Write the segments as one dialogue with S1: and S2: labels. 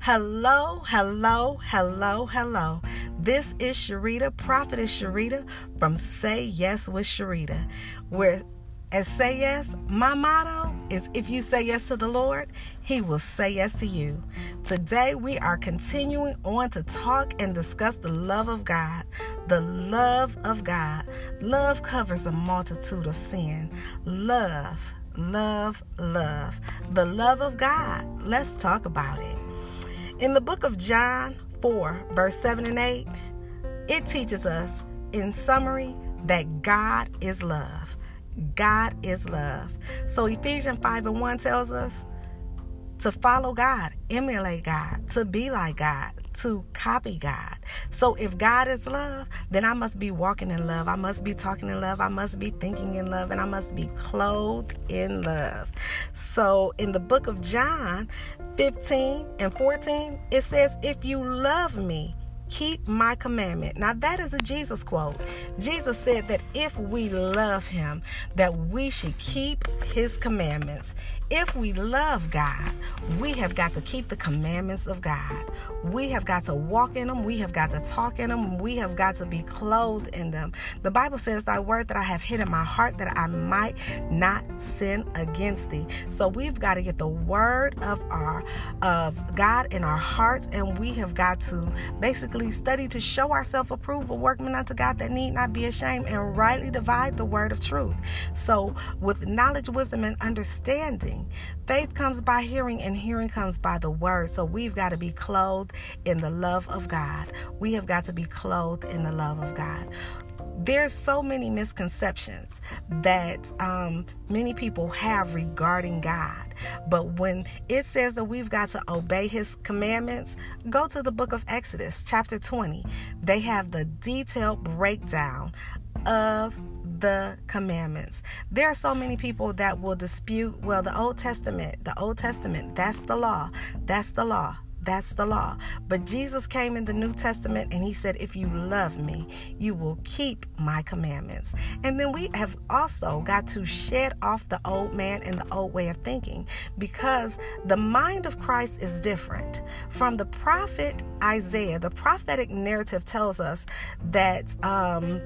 S1: Hello, hello, hello, hello. This is Sharita, Prophetess Sharita from Say Yes with Sharita. Where at Say Yes, my motto is if you say yes to the Lord, He will say yes to you. Today we are continuing on to talk and discuss the love of God. The love of God. Love covers a multitude of sin. Love, love, love. The love of God. Let's talk about it. In the book of John 4, verse 7 and 8, it teaches us, in summary, that God is love. God is love. So Ephesians 5 and 1 tells us to follow God, emulate God, to be like God, to copy God. So if God is love, then I must be walking in love. I must be talking in love. I must be thinking in love. And I must be clothed in love. So in the book of John 15 and 14, it says, If you love me, keep my commandment. Now that is a Jesus quote. Jesus said that if we love him, that we should keep his commandments. If we love God, we have got to keep the commandments of God. We have got to walk in them. We have got to talk in them. We have got to be clothed in them. The Bible says, Thy word that I have hid in my heart that I might not sin against thee. So we've got to get the word of our of God in our hearts, and we have got to basically study to show ourselves approved, a workman unto God that need not be ashamed, and rightly divide the word of truth. So with knowledge, wisdom, and understanding Faith comes by hearing, and hearing comes by the word. So we've got to be clothed in the love of God. We have got to be clothed in the love of God. There's so many misconceptions that um, many people have regarding God. But when it says that we've got to obey his commandments, go to the book of Exodus, chapter 20. They have the detailed breakdown of the commandments. There are so many people that will dispute, well, the Old Testament, the Old Testament, that's the law. That's the law. That's the law. But Jesus came in the New Testament and he said, If you love me, you will keep my commandments. And then we have also got to shed off the old man and the old way of thinking because the mind of Christ is different. From the prophet Isaiah, the prophetic narrative tells us that um,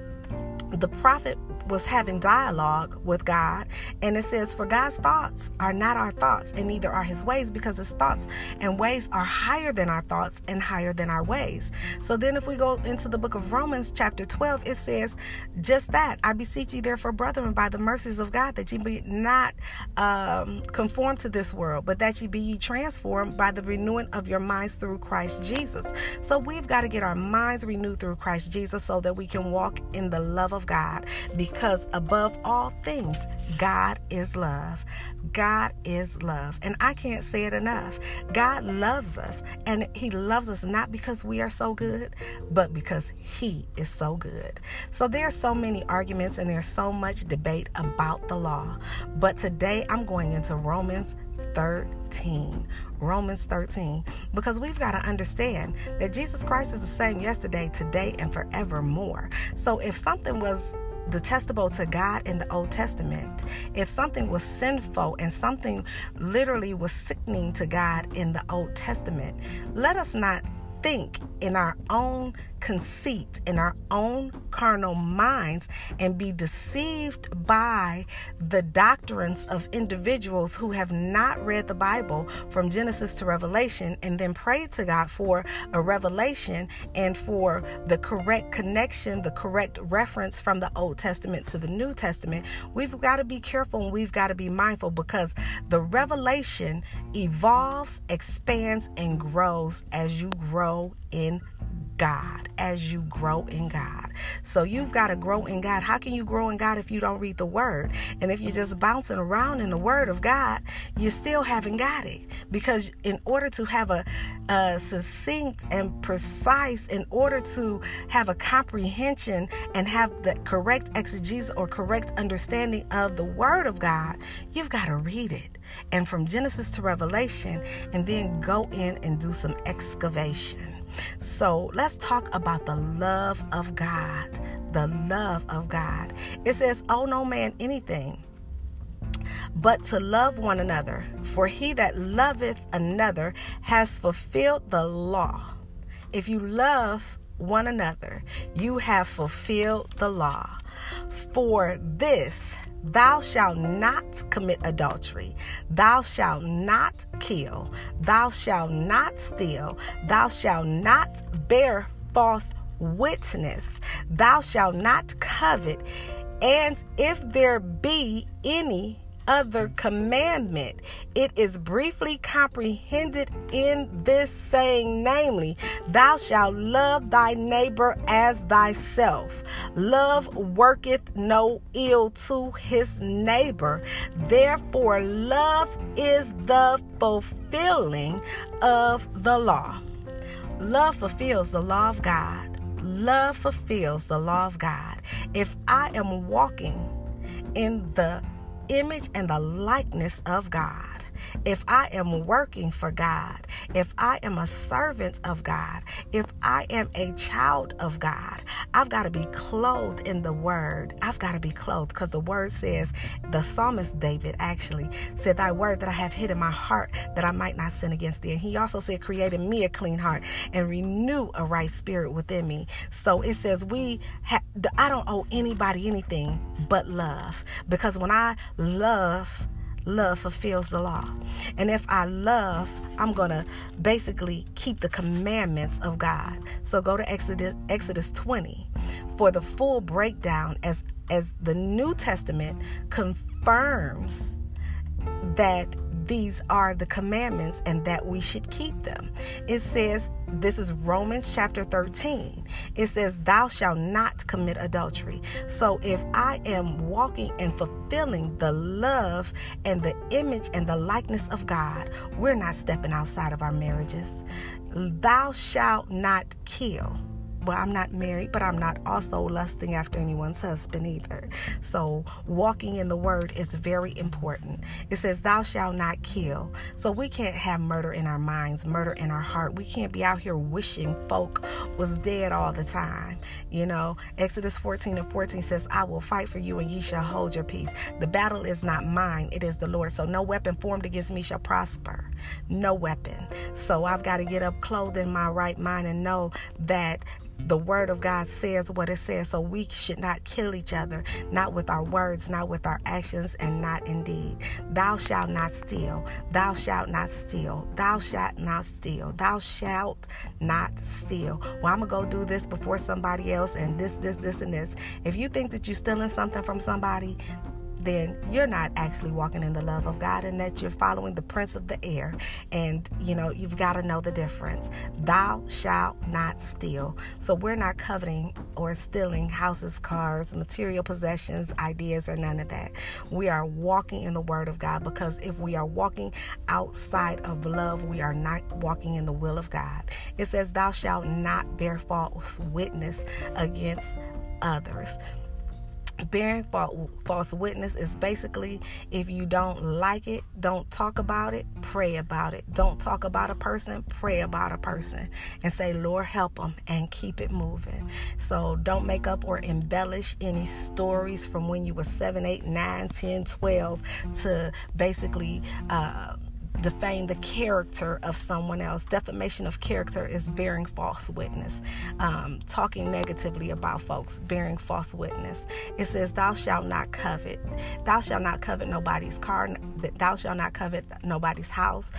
S1: the prophet was having dialogue with God. And it says, For God's thoughts are not our thoughts, and neither are his ways, because his thoughts and ways are higher than our thoughts and higher than our ways. So then, if we go into the book of Romans, chapter 12, it says, Just that I beseech you, therefore, brethren, by the mercies of God, that ye be not um, conformed to this world, but that ye be ye transformed by the renewing of your minds through Christ Jesus. So we've got to get our minds renewed through Christ Jesus so that we can walk in the love of God. Because because above all things, God is love. God is love. And I can't say it enough. God loves us. And He loves us not because we are so good, but because He is so good. So there are so many arguments and there's so much debate about the law. But today I'm going into Romans 13. Romans 13. Because we've got to understand that Jesus Christ is the same yesterday, today, and forevermore. So if something was detestable to God in the Old Testament, if something was sinful and something literally was sickening to God in the Old Testament, let us not think in our own conceit, in our own carnal minds, and be deceived by the doctrines of individuals who have not read the Bible from Genesis to Revelation and then prayed to God for a revelation and for the correct connection, the correct reference from the Old Testament to the New Testament. We've got to be careful and we've got to be mindful because the revelation evolves, expands, and grows as you grow in God as you grow in God. So you've got to grow in God. How can you grow in God if you don't read the Word? And if you're just bouncing around in the Word of God, you still haven't got it. Because in order to have a, a succinct and precise, in order to have a comprehension and have the correct exegesis or correct understanding of the Word of God, you've got to read it. And from Genesis to Revelation, and then go in and do some excavation. So let's talk about the love of God. The love of God. It says, Oh, no man anything but to love one another. For he that loveth another has fulfilled the law. If you love one another, you have fulfilled the law. For this, Thou shalt not commit adultery. Thou shalt not kill. Thou shalt not steal. Thou shalt not bear false witness. Thou shalt not covet. And if there be any other commandment. It is briefly comprehended in this saying, namely, Thou shalt love thy neighbor as thyself. Love worketh no ill to his neighbor. Therefore, love is the fulfilling of the law. Love fulfills the law of God. Love fulfills the law of God. If I am walking in the image and the likeness of God. If I am working for God, if I am a servant of God, if I am a child of God, I've got to be clothed in the word. I've got to be clothed because the word says, the psalmist David actually said, Thy word that I have hid in my heart that I might not sin against thee. And he also said, Create in me a clean heart and renew a right spirit within me. So it says, We I don't owe anybody anything but love because when I love, love fulfills the law. And if I love, I'm going to basically keep the commandments of God. So go to Exodus Exodus 20 for the full breakdown as as the New Testament confirms that these are the commandments and that we should keep them. It says, this is Romans chapter 13. It says, Thou shalt not commit adultery. So if I am walking and fulfilling the love and the image and the likeness of God, we're not stepping outside of our marriages. Thou shalt not kill well, I'm not married, but I'm not also lusting after anyone's husband either. So, walking in the word is very important. It says, Thou shalt not kill. So, we can't have murder in our minds, murder in our heart. We can't be out here wishing folk was dead all the time. You know, Exodus 14 and 14 says, I will fight for you and ye shall hold your peace. The battle is not mine, it is the Lord. So, no weapon formed against me shall prosper. No weapon. So, I've got to get up clothed in my right mind and know that the word of God says what it says. So we should not kill each other, not with our words, not with our actions, and not indeed. Thou shalt not steal. Thou shalt not steal. Thou shalt not steal. Thou shalt not steal. Well, I'm going to go do this before somebody else and this, this, this, and this. If you think that you're stealing something from somebody, then you're not actually walking in the love of God and that you're following the prince of the air. And, you know, you've got to know the difference. Thou shalt not steal. So we're not coveting or stealing houses, cars, material possessions, ideas, or none of that. We are walking in the word of God because if we are walking outside of love, we are not walking in the will of God. It says, Thou shalt not bear false witness against others bearing false witness is basically if you don't like it don't talk about it pray about it. Don't talk about a person pray about a person and say lord help them and keep it moving. So don't make up or embellish any stories from when you were 7 8 9 10 12 to basically uh, defame the character of someone else. Defamation of character is bearing false witness, um, talking negatively about folks, bearing false witness. It says, Thou shalt not covet. Thou shalt not covet nobody's car. Thou shalt not covet nobody's house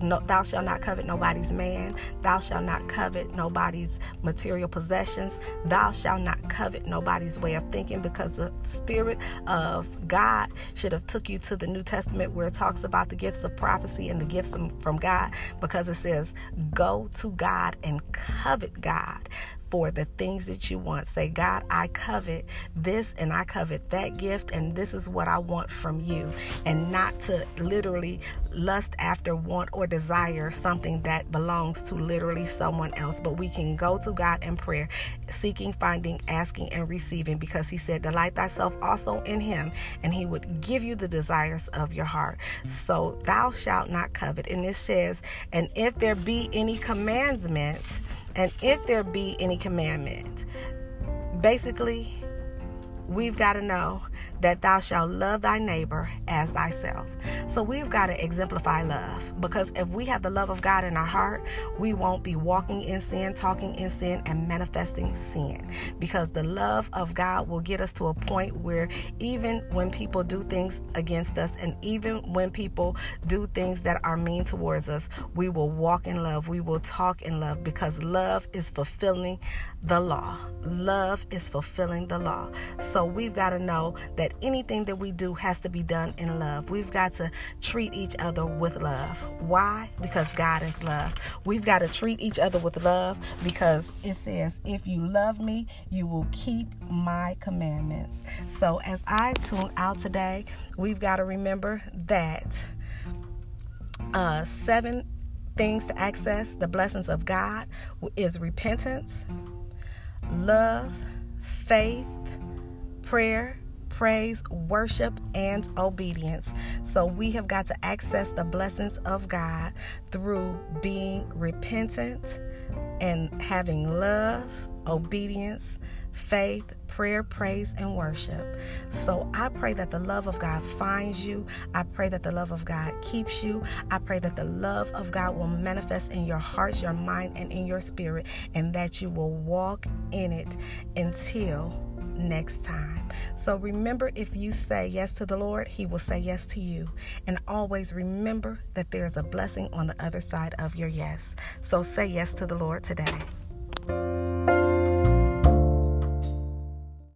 S1: no, thou shalt not covet nobody's man. Thou shalt not covet nobody's material possessions. Thou shalt not covet nobody's way of thinking because the Spirit of God should have took you to the New Testament where it talks about the gifts of prophecy and the gifts from God because it says, go to God and covet God for the things that you want. Say, God, I covet this and I covet that gift, and this is what I want from you. And not to literally lust after, want, or desire something that belongs to literally someone else. But we can go to God in prayer, seeking, finding, asking, and receiving, because He said, Delight thyself also in Him, and He would give you the desires of your heart. So thou shalt not covet. And it says, And if there be any commandments, and if there be any commandment, basically, we've got to know that thou shalt love thy neighbor as thyself. So we've got to exemplify love because if we have the love of God in our heart, we won't be walking in sin, talking in sin, and manifesting sin. Because the love of God will get us to a point where even when people do things against us and even when people do things that are mean towards us, we will walk in love. We will talk in love because love is fulfilling the law. Love is fulfilling the law. So we've got to know that anything that we do has to be done in love. We've got to treat each other with love. Why? Because God is love. We've got to treat each other with love because it says, if you love me, you will keep my commandments. So as I tune out today, we've got to remember that uh, seven things to access the blessings of God is repentance love, faith, prayer, praise, worship, and obedience. So we have got to access the blessings of God through being repentant and having love, obedience, faith, prayer, praise, and worship. So I pray that the love of God finds you. I pray that the love of God keeps you. I pray that the love of God will manifest in your hearts, your mind, and in your spirit, and that you will walk in it until next time. So remember, if you say yes to the Lord, He will say yes to you. And always remember that there's a blessing on the other side of your yes. So say yes to the Lord today.